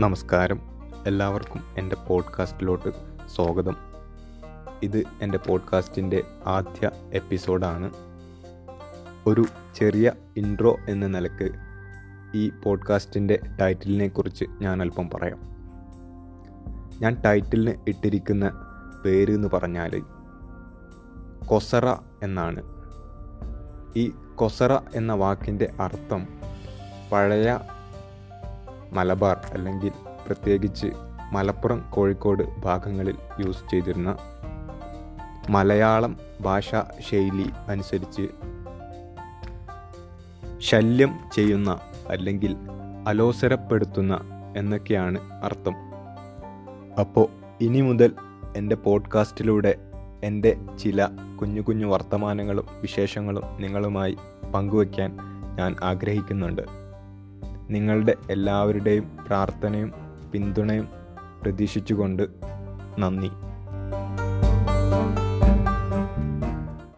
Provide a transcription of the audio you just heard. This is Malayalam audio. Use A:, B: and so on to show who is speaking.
A: നമസ്കാരം. എല്ലാവർക്കും എന്റെ പോഡ്കാസ്റ്റിലോട്ട് സ്വാഗതം. ഇത് എന്റെ പോഡ്കാസ്റ്റിന്റെ ആദ്യ എപ്പിസോഡാണ്. ഒരു ചെറിയ ഇൻട്രോ എന്ന നിലയ്ക്ക് ഈ പോഡ്കാസ്റ്റിന്റെ ടൈറ്റിലിനെ കുറിച്ച് ഞാൻ അല്പം പറയാം. ഞാൻ ടൈറ്റിലിന് ഇട്ടിരിക്കുന്ന പേര് എന്ന് പറഞ്ഞാൽ കൊസറ എന്നാണ്. ഈ കൊസറ എന്ന വാക്കിന്റെ അർത്ഥം പഴയ മലബാർ അല്ലെങ്കിൽ പ്രത്യേകിച്ച് മലപ്പുറം കോഴിക്കോട് ഭാഗങ്ങളിൽ യൂസ് ചെയ്തിരുന്ന മലയാളം ഭാഷാ ശൈലി അനുസരിച്ച് ശല്യം ചെയ്യുന്ന അല്ലെങ്കിൽ അലോസരപ്പെടുത്തുന്ന എന്നൊക്കെയാണ് അർത്ഥം. അപ്പോൾ ഇനി മുതൽ എന്റെ പോഡ്കാസ്റ്റിലൂടെ എന്റെ ചില കുഞ്ഞു കുഞ്ഞു വർത്തമാനങ്ങളും വിശേഷങ്ങളും നിങ്ങളുമായി പങ്കുവയ്ക്കാൻ ഞാൻ ആഗ്രഹിക്കുന്നുണ്ട്. നിങ്ങളുടെ എല്ലാവരുടെയും പ്രാർത്ഥനയും പിന്തുണയും പ്രതീക്ഷിച്ചുകൊണ്ട് നന്ദി.